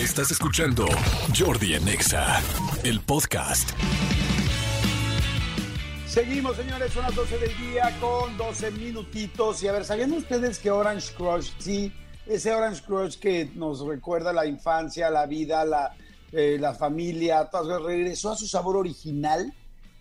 Estás escuchando Jordi en Exa, el podcast. Seguimos, señores, son las 12 del día con 12 minutitos. Y a ver, ¿sabían ustedes que Orange Crush, sí, ese Orange Crush que nos recuerda la infancia, la vida, la, eh, la familia, todo, regresó a su sabor original?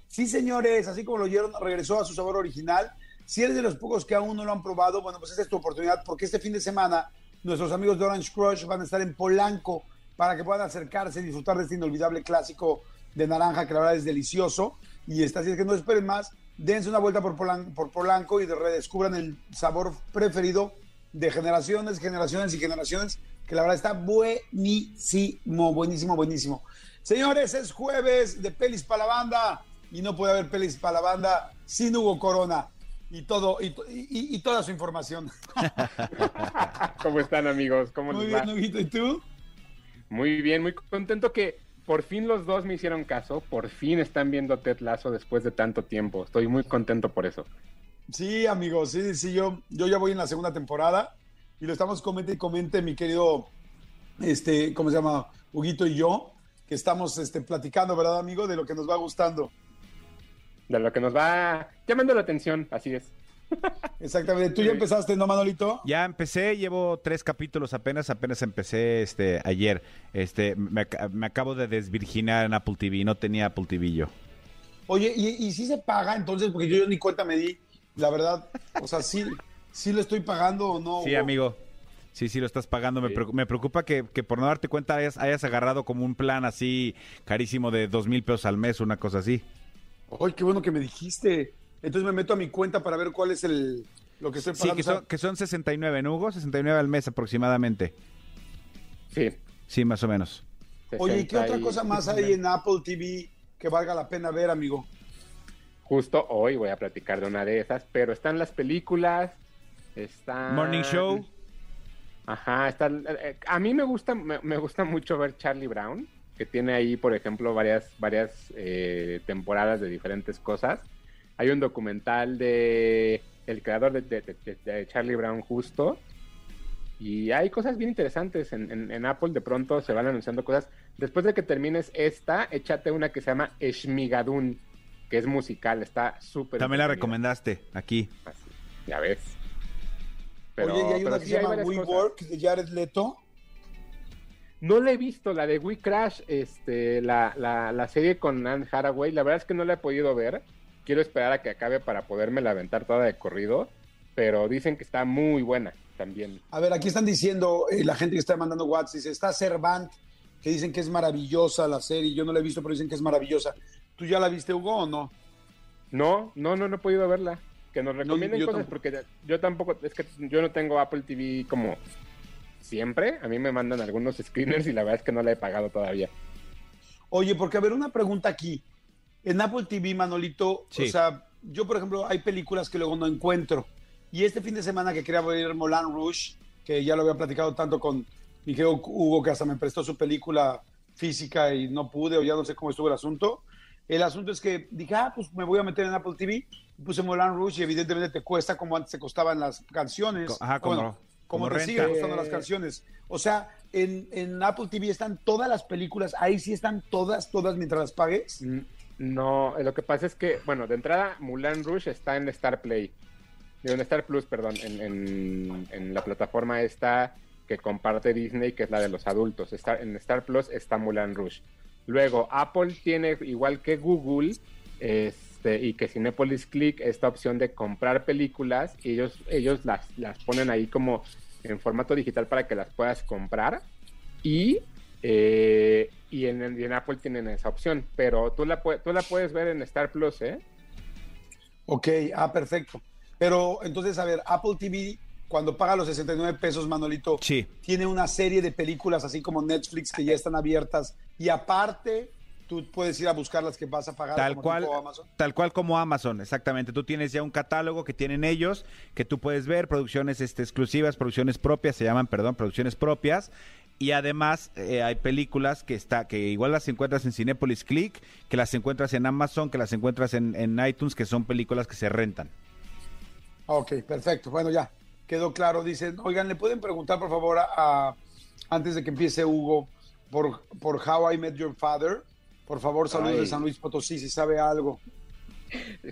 Sí, señores, así como lo oyeron, regresó a su sabor original. Si eres de los pocos que aún no lo han probado, bueno, pues esta es tu oportunidad porque este fin de semana nuestros amigos de Orange Crush van a estar en Polanco para que puedan acercarse y disfrutar de este inolvidable clásico de naranja que la verdad es delicioso. Y está así es que no esperen más, dense una vuelta por Polanco, por Polanco y redescubran el sabor preferido de generaciones, generaciones y generaciones, que la verdad está buenísimo, buenísimo, buenísimo. Señores, es jueves de pelis para la banda y no puede haber pelis para la banda sin Hugo Corona y todo y, y, y toda su información. ¿Cómo están amigos? ¿Cómo Muy les bien, va? ¿y tú? Muy bien, muy contento que por fin los dos me hicieron caso, por fin están viendo Ted Lasso después de tanto tiempo. Estoy muy contento por eso. Sí, amigos, sí, sí, yo, yo ya voy en la segunda temporada y lo estamos comente y comente, mi querido, este, ¿cómo se llama? Huguito y yo, que estamos este, platicando, ¿verdad, amigo? De lo que nos va gustando. De lo que nos va llamando la atención, así es. Exactamente. Tú ya empezaste, ¿no, Manolito? Ya empecé, llevo tres capítulos apenas, apenas empecé este ayer. Este, me, me acabo de desvirginar en Apple TV, no tenía Apple TV yo. Oye, ¿y, y si se paga entonces? Porque yo, yo ni cuenta me di, la verdad. O sea, sí, sí lo estoy pagando o no. Sí, amigo. Sí, sí, lo estás pagando. Me, Sí. me preocupa que, que por no darte cuenta hayas, hayas agarrado como un plan así carísimo de dos mil pesos al mes, una cosa así. Ay, qué bueno que me dijiste. Entonces me meto a mi cuenta para ver cuál es el lo que estoy Sí, pagando. que O sea, son, que son 69, ¿no, Hugo? 69 al mes aproximadamente. Sí. Sí, más o menos. Oye, ¿y qué 60 otra cosa más hay en Apple TV que valga la pena ver, amigo? Justo hoy voy a platicar de una de esas, pero están las películas, están... Morning Show. Ajá, está, eh, a mí me gusta, me, me gusta mucho ver Charlie Brown, que tiene ahí, por ejemplo, varias, varias eh, temporadas de diferentes cosas. Hay un documental de el creador de, de- de- de Charlie Brown justo. Y hay cosas bien interesantes en, en- en Apple, de pronto se van anunciando cosas. Después de que termines esta, échate una que se llama Eshmigadun, que es musical, está súper... También la recomendaste aquí. Así, ya ves. Pero- Oye, y hay una que sí se llama varias We cosas. Work de Jared Leto. No la he visto, la de We Crash, este, la, la, la serie con Anne Hathaway. La verdad es que no la he podido ver. Quiero esperar a que acabe para poderme la aventar toda de corrido. Pero dicen que está muy buena también. A ver, aquí están diciendo, eh, la gente que está mandando WhatsApp, dice, está Servant, que dicen que es maravillosa la serie. Yo no la he visto, pero dicen que es maravillosa. ¿Tú ya la viste, Hugo, o no? No, no, no, no he podido verla. Que nos recomienden yo cosas, tampoco. porque yo tampoco, es que yo no tengo Apple TV como siempre. A mí me mandan algunos screeners y la verdad es que no la he pagado todavía. Oye, porque a ver, una pregunta aquí. En Apple TV, Manolito, Sí. o sea, yo, por ejemplo, hay películas que luego no encuentro. Y este fin de semana que quería ver Moulin Rouge, que ya lo había platicado tanto con mi querido Hugo, que hasta me prestó su película física y no pude, o ya no sé cómo estuvo el asunto. El asunto es que dije, ah, pues me voy a meter en Apple TV. Puse Moulin Rouge y evidentemente te cuesta como antes te costaban las canciones. Ajá, como- Bueno, como, como te costando las canciones. O sea, en, en Apple TV están todas las películas, ahí sí están todas, todas mientras las pagues. Mm, No, eh, lo que pasa es que, bueno, de entrada, Mulan Rouge está en Star Play. En Star Plus, perdón, en, en- en la plataforma esta que comparte Disney, que es la de los adultos. Está, en Star Plus está Mulan Rouge. Luego, Apple tiene, igual que Google, este, y que Cinepolis Click, esta opción de comprar películas, y ellos, ellos las, las ponen ahí como en formato digital para que las puedas comprar. Y eh, y, en, Apple tienen esa opción, pero tú la, tú la puedes ver en Star Plus, ¿eh? Ok, ah, perfecto. Pero entonces, a ver, Apple TV, cuando paga los 69 pesos, Manolito, Sí. tiene una serie de películas así como Netflix que ya están abiertas y aparte tú puedes ir a buscar las que vas a pagar Tal como cual, tipo Amazon. tal cual como Amazon, exactamente. Tú tienes ya un catálogo que tienen ellos, que tú puedes ver, producciones este, exclusivas, producciones propias, se llaman, perdón, producciones propias. Y además eh, hay películas que está, que igual las encuentras en Cinepolis Click, que las encuentras en Amazon, que las encuentras en, en iTunes, que son películas que se rentan. Ok, perfecto. Bueno, ya quedó claro. Dicen, oigan, ¿le pueden preguntar por favor a, a- antes de que empiece Hugo por, por How I Met Your Father. Por favor, saludos Ay. de San Luis Potosí si sabe algo.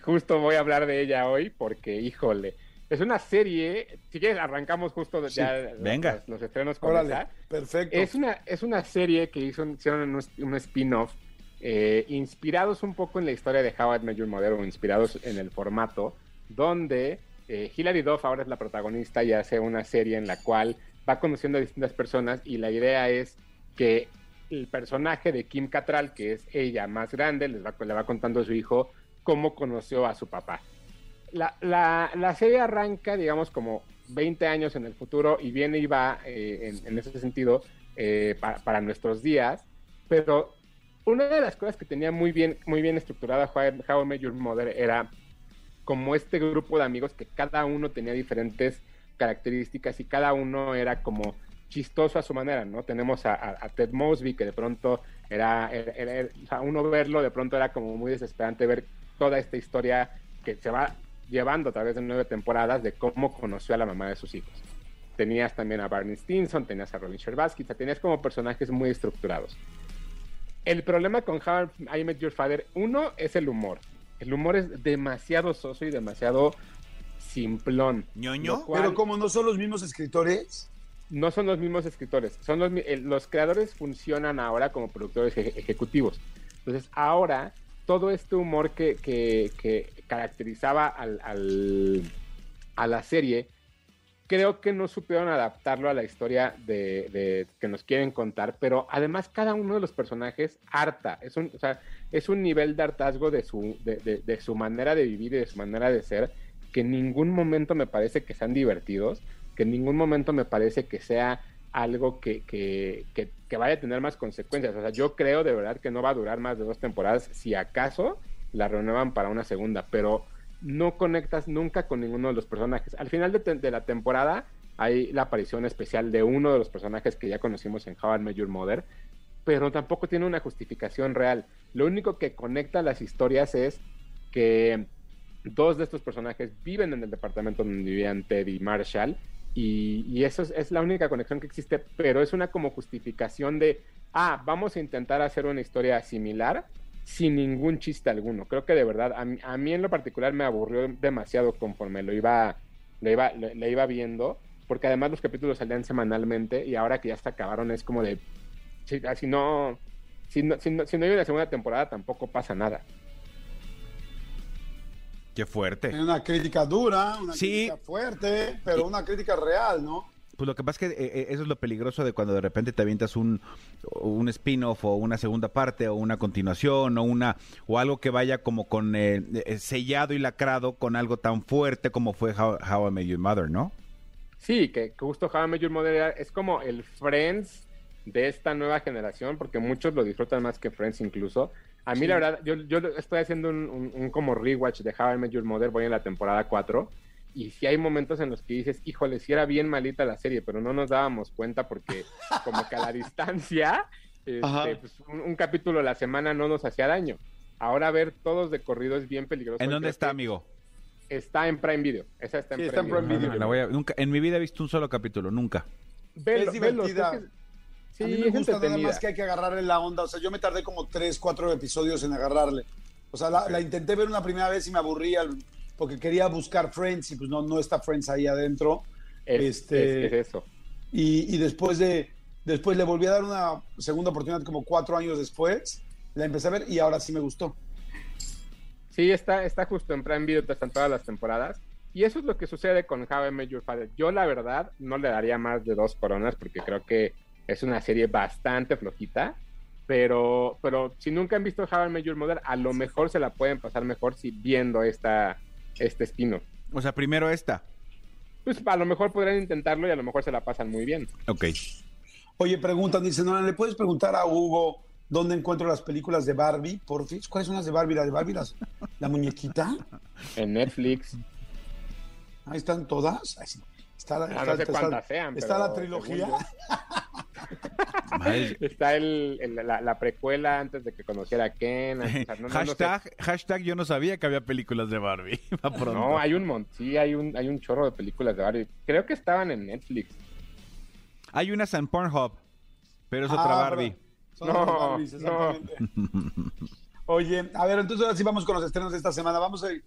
Justo voy a hablar de ella hoy porque, híjole, es una serie, si quieres arrancamos justo de- Sí, ya venga. Los, los estrenos con Órale, esa. perfecto. Es una, es una serie que hizo, hicieron un, un spin-off, eh, inspirados un poco en la historia de How I Met Your Mother, o inspirados en el formato, donde eh, Hilary Duff ahora es la protagonista y hace una serie en la cual va conociendo a distintas personas y la idea es que el personaje de Kim Cattrall, que es ella más grande, les va, le va contando a su hijo cómo conoció a su papá. La, la- la serie arranca, digamos, como 20 años en el futuro y viene y va eh, en, ese sentido eh, para, para nuestros días, pero una de las cosas que tenía muy bien, muy bien estructurada How I Met Your Mother era como este grupo de amigos que cada uno tenía diferentes características y cada uno era como chistoso a su manera, ¿no? Tenemos a, a- a Ted Mosby que de pronto era, era- era- o sea, uno verlo de pronto era como muy desesperante ver toda esta historia que se va llevando a través de nueve temporadas de cómo conoció a la mamá de sus hijos. Tenías también a Barney Stinson, tenías a Robin Scherbatsky, o sea, tenías como personajes muy estructurados. El problema con How I Met Your Father, uno, es el humor. El humor es demasiado soso y demasiado simplón. ¿Ñoño? cual- Pero como no son los mismos escritores, no son los mismos escritores, son los, los creadores funcionan ahora como productores eje- ejecutivos. Entonces, ahora, todo este humor que, que- que caracterizaba al, al- a la serie, creo que no supieron adaptarlo a la historia de, de- que nos quieren contar, pero además cada uno de los personajes harta, es un, es un nivel de hartazgo de su, de- de su manera de vivir y de su manera de ser, que en ningún momento me parece que sean divertidos, que en ningún momento me parece que sea algo que, que, que- vaya a tener más consecuencias. O sea, yo creo de verdad que no va a durar más de dos temporadas, si acaso la renuevan para una segunda, pero no conectas nunca con ninguno de los personajes. Al final de, la temporada hay la aparición especial de uno de los personajes que ya conocimos en How I Mother, pero tampoco tiene una justificación real. Lo único que conecta las historias es que dos de estos personajes viven en el departamento donde vivían Ted y Marshall y, y eso es, es la única conexión que existe, pero es una como justificación de, ah, vamos a intentar hacer una historia similar sin ningún chiste alguno. Creo que de verdad, a mí, a en lo particular me aburrió demasiado conforme lo iba, lo iba, le iba viendo, porque además los capítulos salían semanalmente y ahora que ya se acabaron es como de, si, si no, si no, si no, si no hay una segunda temporada tampoco pasa nada. Qué fuerte. es una crítica dura, una Sí. crítica fuerte, pero una crítica real, ¿no? Pues lo que pasa es que eh, eh, eso es lo peligroso de cuando de repente te avientas un, un spin-off o una segunda parte o una continuación o una o algo que vaya como con eh, eh, sellado y lacrado con algo tan fuerte como fue How, How I Met Your Mother, ¿no? Sí, que, que justo How I Met Your Mother es como el Friends de esta nueva generación, porque muchos lo disfrutan más que Friends incluso. A mí Sí. la verdad, yo, yo estoy haciendo un, un- un como rewatch de How I Met Your Mother, voy en la temporada 4, y si hay momentos en los que dices, híjole, si era bien malita la serie, pero no nos dábamos cuenta porque como que a la distancia, este, pues, un, un capítulo a la semana no nos hacía daño. Ahora ver todos de corrido es bien peligroso. ¿En dónde está, que amigo? Está en Prime Video. Esa está en Sí, Prime está en Prime Video. Video. La voy a- nunca, en mi vida he visto un solo capítulo, nunca. Velo, Es divertida. Sí, a mí me gusta nada más que hay que agarrarle la onda. O sea, yo me tardé como tres, cuatro episodios en agarrarle. O sea, la, la intenté ver una primera vez y me aburría porque quería buscar Friends y pues no, no está Friends ahí adentro. Es, Este- es- es eso. Y, y después de después le volví a dar una segunda oportunidad como cuatro años después. La empecé a ver y ahora sí me gustó. Sí, está, está justo en Prime Video, están todas las temporadas. Y eso es lo que sucede con How I Met Your Father. Yo, la verdad, no le daría más de dos coronas porque creo que es una serie bastante flojita. Pero, pero si nunca han visto How I Met Your Mother, a lo mejor se la pueden pasar mejor si viendo esta, este espino. O sea, primero esta. Pues a lo mejor podrían intentarlo y a lo mejor se la pasan muy bien. Ok. Oye, preguntan, dice, no, ¿le puedes preguntar a Hugo dónde encuentro las películas de Barbie? Porfis, ¿cuáles son las de Barbie? ¿La de Barbie? las- ¿La muñequita? En Netflix. Ahí están todas. Ahí sí. Está, la- Ah, está- no sé está- sean. la trilogía. Está el, el- la, la precuela antes de que conociera a Ken. o sea, no- no- no sé. hashtag, hashtag yo no sabía que había películas de Barbie. No, hay un montón, sí, hay un, hay un chorro de películas de Barbie. Creo que estaban en Netflix. Hay unas en Pornhub, pero es Ah, otra pero- Barbie. Son No, Barbies, no. exactamente. Oye, a ver, entonces ahora sí vamos con los estrenos de esta semana. Vamos a ir,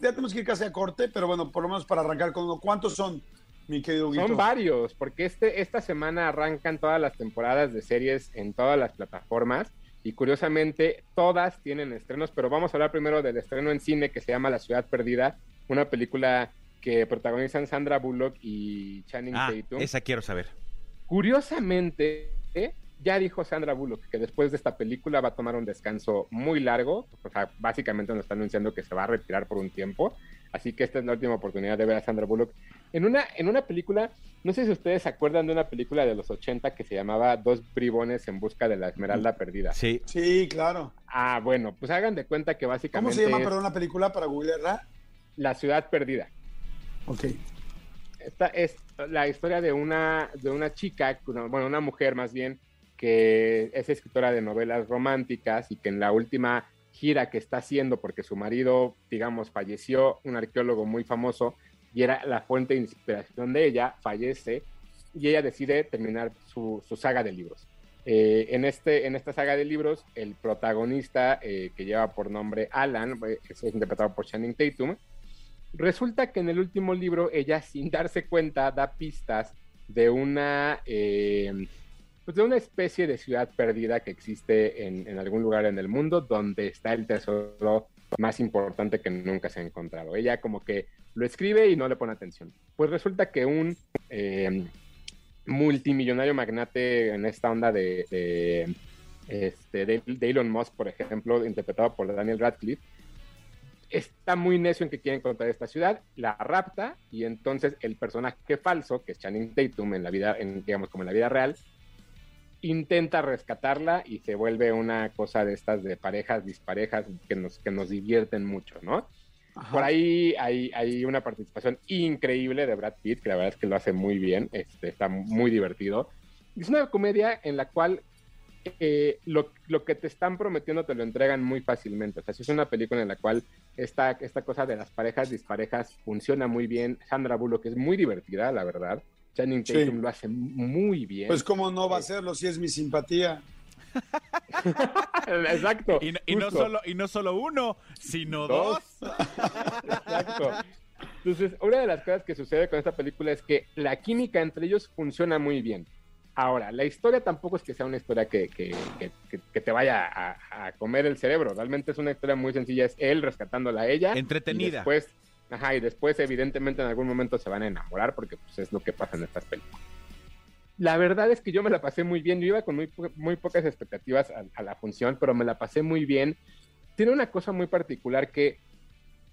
ya tenemos que ir casi a corte, pero bueno, por lo menos para arrancar con uno. ¿Cuántos son, mi querido Huguito? Son varios, porque este, esta semana arrancan todas las temporadas de series en todas las plataformas y curiosamente todas tienen estrenos, pero vamos a hablar primero del estreno en cine que se llama La Ciudad Perdida, una película que protagonizan Sandra Bullock y Channing Ah, Tatum. esa quiero saber. Curiosamente, ¿eh? ya dijo Sandra Bullock que después de esta película va a tomar un descanso muy largo. O sea, básicamente nos está anunciando que se va a retirar por un tiempo. Así que esta es la última oportunidad de ver a Sandra Bullock en una, en una película. No sé si ustedes se acuerdan de una película de los 80 que se llamaba Dos bribones en busca de la Esmeralda Perdida. Sí. Sí, claro. Ah, bueno, pues hagan de cuenta que ¿Cómo básicamente se llama, es perdón, la película para googlearla? La Ciudad Perdida. Ok. Esta es la historia de una, de una chica, una- bueno, una mujer más bien, que es escritora de novelas románticas y que en la última gira que está haciendo, porque su marido, digamos, falleció, un arqueólogo muy famoso, y era la fuente de inspiración de ella, fallece, y ella decide terminar su, su saga de libros. Eh, en, este, en esta saga de libros, el protagonista, eh, que lleva por nombre Alan, eh, es interpretado por Channing Tatum, Resulta que en el último libro ella, sin darse cuenta, da pistas de una, eh, pues de una especie de ciudad perdida que existe en, en algún lugar en el mundo donde está el tesoro más importante que nunca se ha encontrado. Ella como que lo escribe y no le pone atención. Pues resulta que un eh, multimillonario magnate en esta onda de, de, este, Elon Musk, por ejemplo, interpretado por Daniel Radcliffe, está muy necio en que quiere encontrar esta ciudad, la rapta y entonces el personaje falso, que es Channing Tatum en la vida, en, digamos como en la vida real, intenta rescatarla y se vuelve una cosa de estas de parejas, disparejas que nos, que nos divierten mucho, ¿no? Ajá. Por ahí hay, hay una participación increíble de Brad Pitt, que la verdad es que lo hace muy bien, este, está muy divertido. Es una comedia en la cual eh, lo, lo, que te están prometiendo te lo entregan muy fácilmente. O sea, si es una película en la cual esta, esta cosa de las parejas disparejas funciona muy bien. Sandra Bullock es muy divertida, la verdad. Channing Tatum Sí. lo hace muy bien. Pues cómo no va a serlo si es mi simpatía. Exacto. Y, no- y no justo. solo, y no solo uno, sino dos. Dos. Exacto. Entonces, una de las cosas que sucede con esta película es que la química entre ellos funciona muy bien. Ahora, la historia tampoco es que sea una historia que, que- que- que- que te vaya a, a comer el cerebro. Realmente es una historia muy sencilla. Es él rescatándola a ella. Entretenida. Y después, ajá, y después, evidentemente, en algún momento se van a enamorar porque pues, es lo que pasa en estas películas. La verdad es que yo me la pasé muy bien. Yo iba con muy, muy pocas expectativas a, a la función, pero me la pasé muy bien. Tiene una cosa muy particular que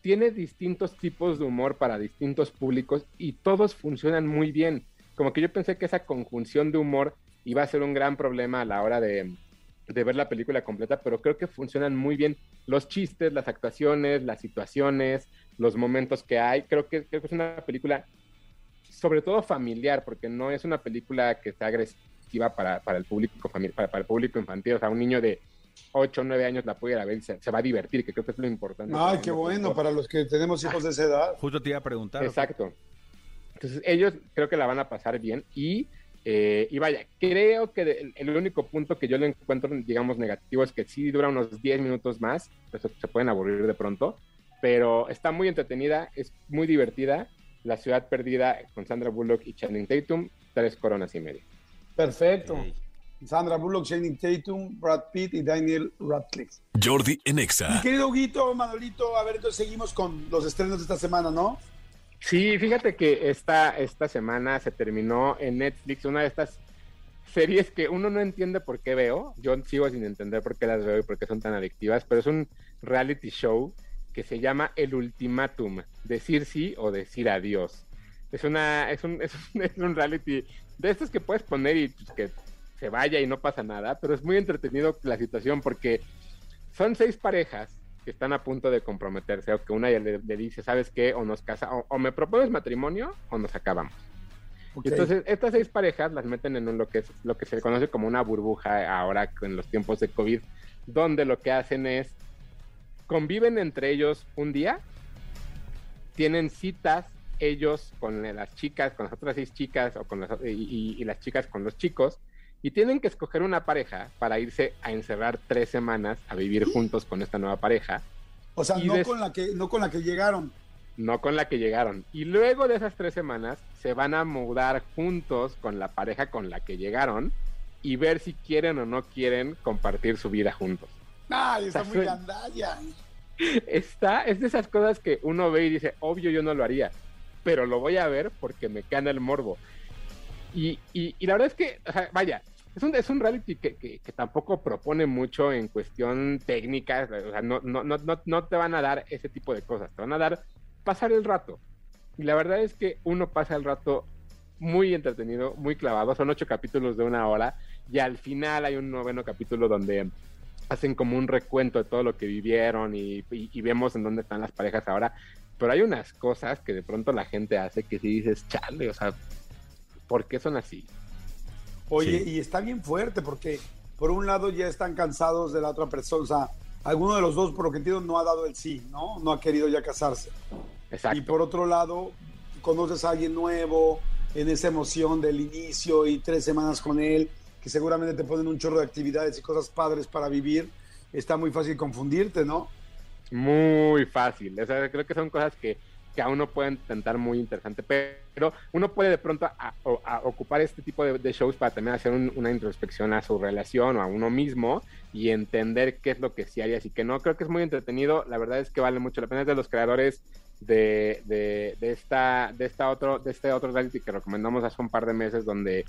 tiene distintos tipos de humor para distintos públicos y todos funcionan muy bien. Como que yo pensé que esa conjunción de humor iba a ser un gran problema a la hora de, de ver la película completa, pero creo que funcionan muy bien los chistes, las actuaciones, las situaciones, los momentos que hay. Creo que, creo que es una película sobre todo familiar, porque no es una película que sea agresiva para, para el público para, para el público infantil. O sea, un niño de 8 o 9 años la puede ir a ver y se, se va a divertir, que creo que es lo importante. Ay, qué bueno, para los que tenemos hijos de esa edad. Justo te iba a preguntar. Exacto. Entonces, ellos creo que la van a pasar bien y, eh, y vaya, creo que de- el, único punto que yo le encuentro, digamos, negativo es que sí dura unos 10 minutos más, pues se pueden aburrir de pronto, pero está muy entretenida, es muy divertida. La ciudad perdida con Sandra Bullock y Channing Tatum, tres coronas y media. Perfecto. Sandra Bullock, Channing Tatum, Brad Pitt y Daniel Radcliffe. Jordi en Mi querido Huguito, Manolito, a ver, entonces seguimos con los estrenos de esta semana, ¿no? Sí, fíjate que esta, esta semana se terminó en Netflix una de estas series que uno no entiende por qué veo. Yo sigo sin entender por qué las veo y por qué son tan adictivas, pero es un reality show que se llama El Ultimátum, decir sí o decir adiós. Es una, es un, es un, es un reality de estos que puedes poner y pues, que se vaya y no pasa nada, pero es muy entretenido la situación porque son seis parejas que están a punto de comprometerse o que una ya le, le dice, ¿sabes qué? O nos casa, o, o me propones matrimonio o nos acabamos. Ok. Y entonces estas seis parejas las meten en un, lo que es lo que se conoce como una burbuja ahora en los tiempos de COVID, donde lo que hacen es conviven entre ellos un día, tienen citas ellos con las chicas, con las otras seis chicas o con las, y, y- y las chicas con los chicos, y tienen que escoger una pareja para irse a encerrar tres semanas a vivir juntos con esta nueva pareja. O sea, no, des- con la que, no con la que llegaron. no con la que llegaron. Y luego de esas tres semanas se van a mudar juntos con la pareja con la que llegaron y ver si quieren o no quieren compartir su vida juntos. Ay, está Está muy gandalla. Está, es de esas cosas que uno ve y dice, obvio yo no lo haría, pero lo voy a ver porque me cana el morbo. Y, y, y la verdad es que, o sea, vaya, es un, es un reality que, que, que tampoco propone mucho en cuestión técnica, o sea, no, no, no, no, no te van a dar ese tipo de cosas, te van a dar pasar el rato. Y la verdad es que uno pasa el rato muy entretenido, muy clavado, son ocho capítulos de una hora y al final hay un noveno capítulo donde hacen como un recuento de todo lo que vivieron y, y- y vemos en dónde están las parejas ahora. Pero hay unas cosas que de pronto la gente hace que si dices, chale, o sea, ¿por qué son así? Oye, Sí. y está bien fuerte porque por un lado ya están cansados de la otra persona. O sea, alguno de los dos, por lo que entiendo, no ha dado el sí, ¿no? No ha querido ya casarse. Exacto. Y por otro lado, conoces a alguien nuevo en esa emoción del inicio y tres semanas con él, seguramente te ponen un chorro de actividades y cosas padres para vivir. Está muy fácil confundirte, ¿no? Muy fácil. O sea, creo que son cosas que, que a uno pueden tentar muy interesante, pero uno puede de pronto a- ocupar este tipo de, shows para también hacer un- una introspección a su relación o a uno mismo y entender qué es lo que sí harías y que no. Creo que es muy entretenido. La verdad es que vale mucho la pena. Es de los creadores de, de, de esta, de esta otro, de este otro reality que recomendamos hace un par de meses donde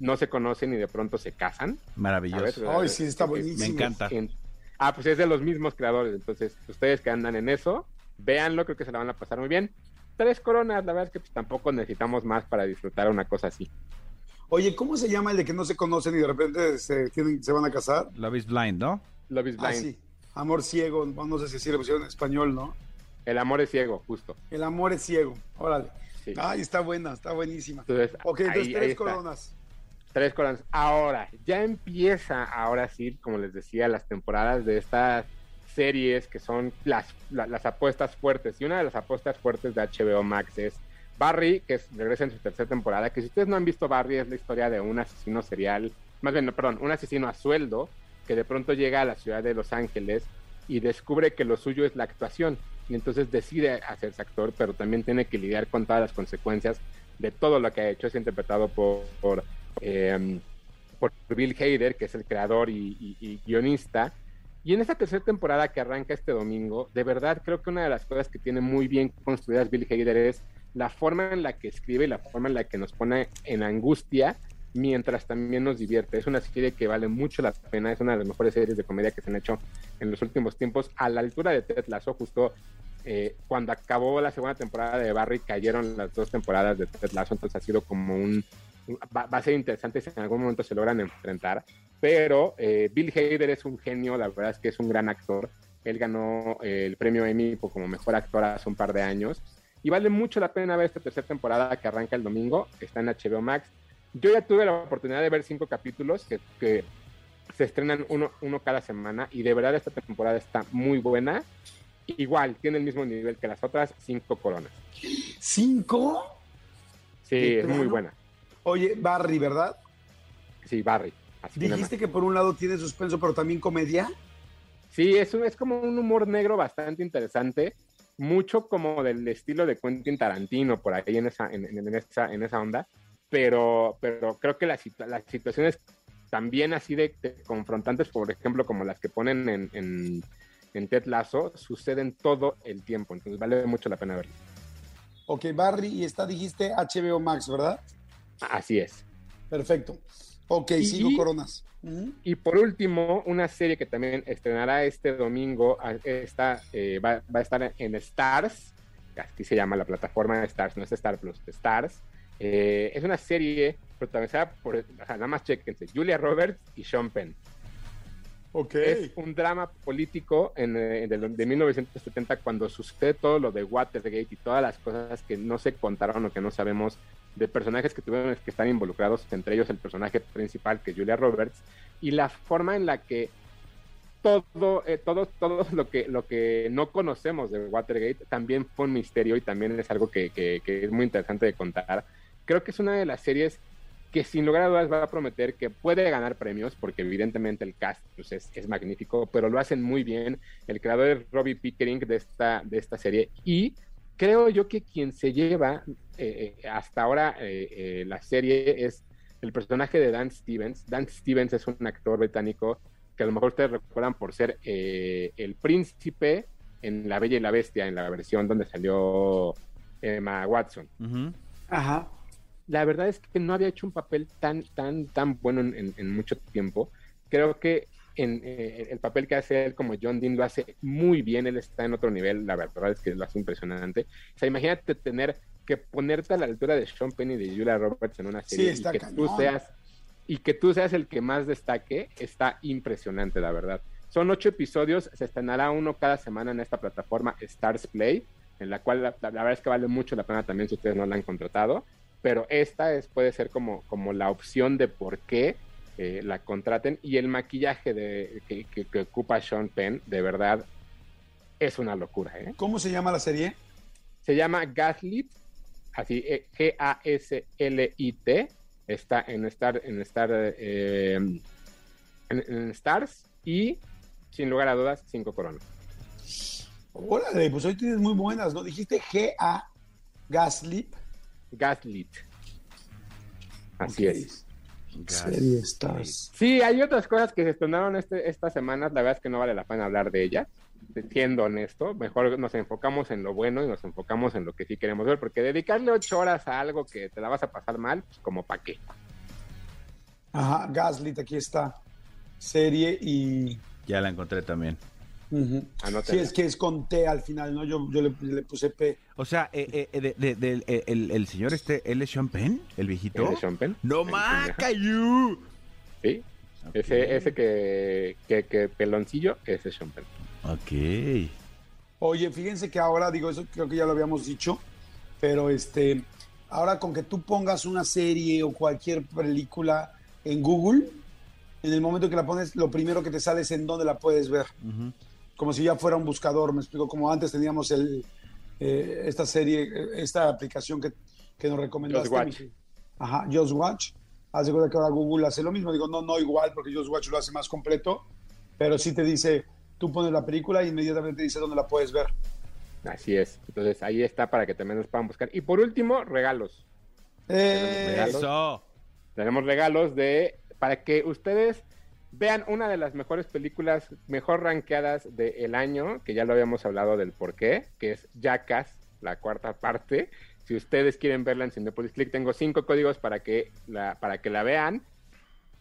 no se conocen y de pronto se casan. Maravilloso. Ay, sí, está buenísimo. Me encanta. en- ah, pues es de los mismos creadores. Entonces, ustedes que andan en eso, véanlo, creo que se la van a pasar muy bien. Tres coronas, la verdad es que pues, tampoco necesitamos más para disfrutar una cosa así. Oye, ¿cómo se llama el de que no se conocen y de repente se, tienen, se van a casar? Love is Blind, ¿no? Love is Ah, Blind. sí. Amor ciego, no sé si así le pusieron en español, ¿no? El amor es ciego, justo. El amor es ciego. Órale. Sí. Ay, está buena, está buenísima. Entonces, Ok, entonces ahí- tres ahí está. coronas. Tres coronas. Ahora, ya empieza, ahora sí, como les decía, las temporadas de estas series que son las, la- las apuestas fuertes. Y una de las apuestas fuertes de HBO Max es Barry, que es, regresa en su tercera temporada. Que si ustedes no han visto Barry, es la historia de un asesino serial, más bien, no, perdón, un asesino a sueldo que de pronto llega a la ciudad de Los Ángeles y descubre que lo suyo es la actuación. Y entonces decide hacerse actor, pero también tiene que lidiar con todas las consecuencias de todo lo que ha hecho. Es interpretado por, eh, por Bill Hader, que es el creador y, y- y guionista. Y en esta tercera temporada que arranca este domingo, de verdad creo que una de las cosas que tiene muy bien construidas Bill Hader es la forma en la que escribe y la forma en la que nos pone en angustia mientras también nos divierte. Es una serie que vale mucho la pena, es una de las mejores series de comedia que se han hecho en los últimos tiempos, a la altura de Ted Lasso, justo eh, cuando acabó la segunda temporada de Barry, cayeron las dos temporadas de Ted Lasso, entonces ha sido como un... Va, va a ser interesante si en algún momento se logran enfrentar, pero eh, Bill Hader es un genio, la verdad es que es un gran actor. Él ganó eh, el premio Emmy como mejor actor hace un par de años. Y vale mucho la pena ver esta tercera temporada que arranca el domingo. Está en HBO Max. Yo ya tuve la oportunidad de ver cinco capítulos que, que se estrenan uno, uno cada semana. Y de verdad esta temporada está muy buena. Igual, tiene el mismo nivel que las otras cinco coronas. ¿Cinco? Sí, ¿De es muy buena. Oye, Barry, ¿verdad? Sí, Barry. Así. Dijiste que por un lado tiene suspenso, pero también comedia. Sí, es, un, es como un humor negro bastante interesante, mucho como del estilo de Quentin Tarantino, por ahí en esa, en, esa, en esa onda, pero, pero creo que las, las situaciones también así de, de confrontantes, por ejemplo, como las que ponen en, en, en Ted Lasso, suceden todo el tiempo, entonces vale mucho la pena verlo. Ok, Barry, y está, dijiste HBO Max, ¿verdad? Así es. Perfecto. Ok, Y- cinco coronas. Y por último, una serie que también estrenará este domingo, esta, eh, va, va a estar en Stars, aquí se llama la plataforma de Stars, no es Star Plus, Stars. Eh, es una serie protagonizada por, o sea, nada más chequense, Julia Roberts y Sean Penn. Es un drama político en, eh, de, de 1970 cuando sucede todo lo de Watergate y todas las cosas que no se contaron o que no sabemos de personajes que tuvieron que estar involucrados, entre ellos el personaje principal que es Julia Roberts, y la forma en la que todo, eh, todo, todo lo que, lo que no conocemos de Watergate también fue un misterio y también es algo que- que es muy interesante de contar. Creo que es una de las series que sin lugar a dudas va a prometer que puede ganar premios, porque evidentemente el cast pues, es, es, magnífico, pero lo hacen muy bien. El creador es Robbie Pickering de esta, de esta serie y creo yo que quien se lleva eh, eh hasta ahora eh, eh, la serie es el personaje de Dan Stevens. Dan Stevens es un actor británico que a lo mejor ustedes recuerdan por ser el príncipe en La Bella y la Bestia, en la versión donde salió Emma Watson. Uh -huh. Ajá la verdad es que no había hecho un papel tan, tan, tan bueno en, en mucho tiempo. Creo que en, eh, el papel que hace él como John Dean lo hace muy bien, él está en otro nivel, la verdad es que lo hace impresionante. O sea, imagínate tener que ponerte a la altura de Sean Penn y de Julia Roberts en una serie sí, y que cañón. tú seas y que tú seas el que más destaque, está impresionante, la verdad. Son ocho episodios, se estrenará uno cada semana en esta plataforma Stars Play, en la cual la, la, la verdad es que vale mucho la pena también si ustedes no la han contratado pero esta es, puede ser como, como la opción de por qué eh, la contraten y el maquillaje de, que, que, que, ocupa Sean Penn, de verdad, es una locura. ¿eh? ¿Cómo se llama la serie? Se llama Gaslit, así, eh, G-A-S-L-I-T, está en Star, en Star, eh, en, en, Stars y, sin lugar a dudas, cinco coronas. Órale, pues hoy tienes muy buenas, ¿no? Dijiste G-A, Gaslit. Gaslit. Así okay. es. Serie Stars. Sí, hay otras cosas que se estrenaron este, estas semanas. La verdad es que no vale la pena hablar de ellas. Siendo honesto, mejor nos enfocamos en lo bueno y nos enfocamos en lo que sí queremos ver, porque dedicarle ocho horas a algo que te la vas a pasar mal, pues como para qué. Ajá, Gaslit, aquí está. Serie y. Ya la encontré también. Uh -huh. Sí, es que es con T al final, ¿no? Yo, yo le, le, puse P. O sea, eh, eh, de, de, de, el, el, señor este, ¿él es Sean Penn? ¿El viejito? ¿El Sean Penn? ¡No macayu! Sí, okay. ese, ese que, que, que, peloncillo, ese es Sean Penn. Ok. Oye, fíjense que ahora, digo, eso creo que ya lo habíamos dicho, pero este, ahora con que tú pongas una serie o cualquier película en Google, en el momento que la pones, lo primero que te sale es en dónde la puedes ver. Uh -huh como si ya fuera un buscador, me explico, como antes teníamos el, eh, esta serie, esta aplicación que, que nos recomendaste. Just Watch. Ajá, Just Watch. Hace cuenta que ahora Google hace lo mismo, digo, no, no igual, porque Just Watch lo hace más completo, pero sí te dice, tú pones la película y inmediatamente te dice dónde la puedes ver. Así es, entonces ahí está para que también nos puedan buscar. Y por último, regalos. Eh, regalos. Eso. Tenemos regalos de, para que ustedes vean una de las mejores películas mejor rankeadas del año, que ya lo habíamos hablado del por qué, que es Jackass, la cuarta parte. Si ustedes quieren verla en Cinepolis Click, tengo cinco códigos para que la, para que la vean.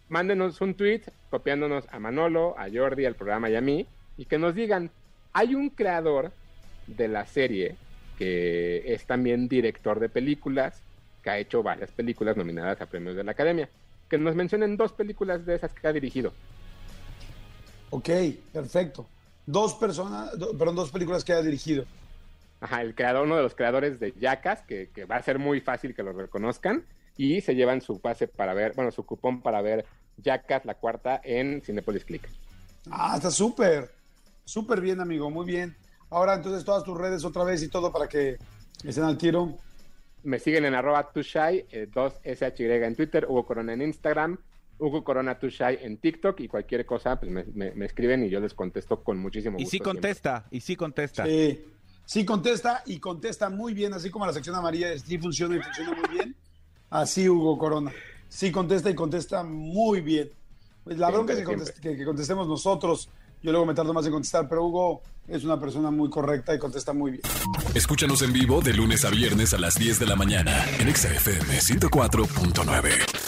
Mándenos un tweet copiándonos a Manolo, a Jordi, al programa y a mí, y que nos digan, hay un creador de la serie que es también director de películas, que ha hecho varias películas nominadas a premios de la Academia que nos mencionen dos películas de esas que ha dirigido. Ok, perfecto. Dos personas, do, perdón, dos películas que ha dirigido. Ajá, el creador, uno de los creadores de Jackass, que, que, va a ser muy fácil que lo reconozcan, y se llevan su pase para ver, bueno, su cupón para ver Jackass, la cuarta, en Cinepolis Click. Ah, está súper, súper bien, amigo, muy bien. Ahora, entonces, todas tus redes otra vez y todo para que estén al tiro me siguen en arroba tushai, eh, 2SHY en Twitter, Hugo Corona en Instagram, Hugo Corona Tushai en TikTok y cualquier cosa, pues me, me, me, escriben y yo les contesto con muchísimo gusto. Y sí contesta, siempre. y sí contesta. Sí, sí contesta y contesta muy bien, así como la sección amarilla sí funciona y funciona muy bien. Así Hugo Corona. Sí contesta y contesta muy bien. Pues la bronca es que, contest que, que contestemos nosotros. Yo luego me tardo más en contestar, pero Hugo es una persona muy correcta y contesta muy bien. Escúchanos en vivo de lunes a viernes a las 10 de la mañana en XFM 104.9.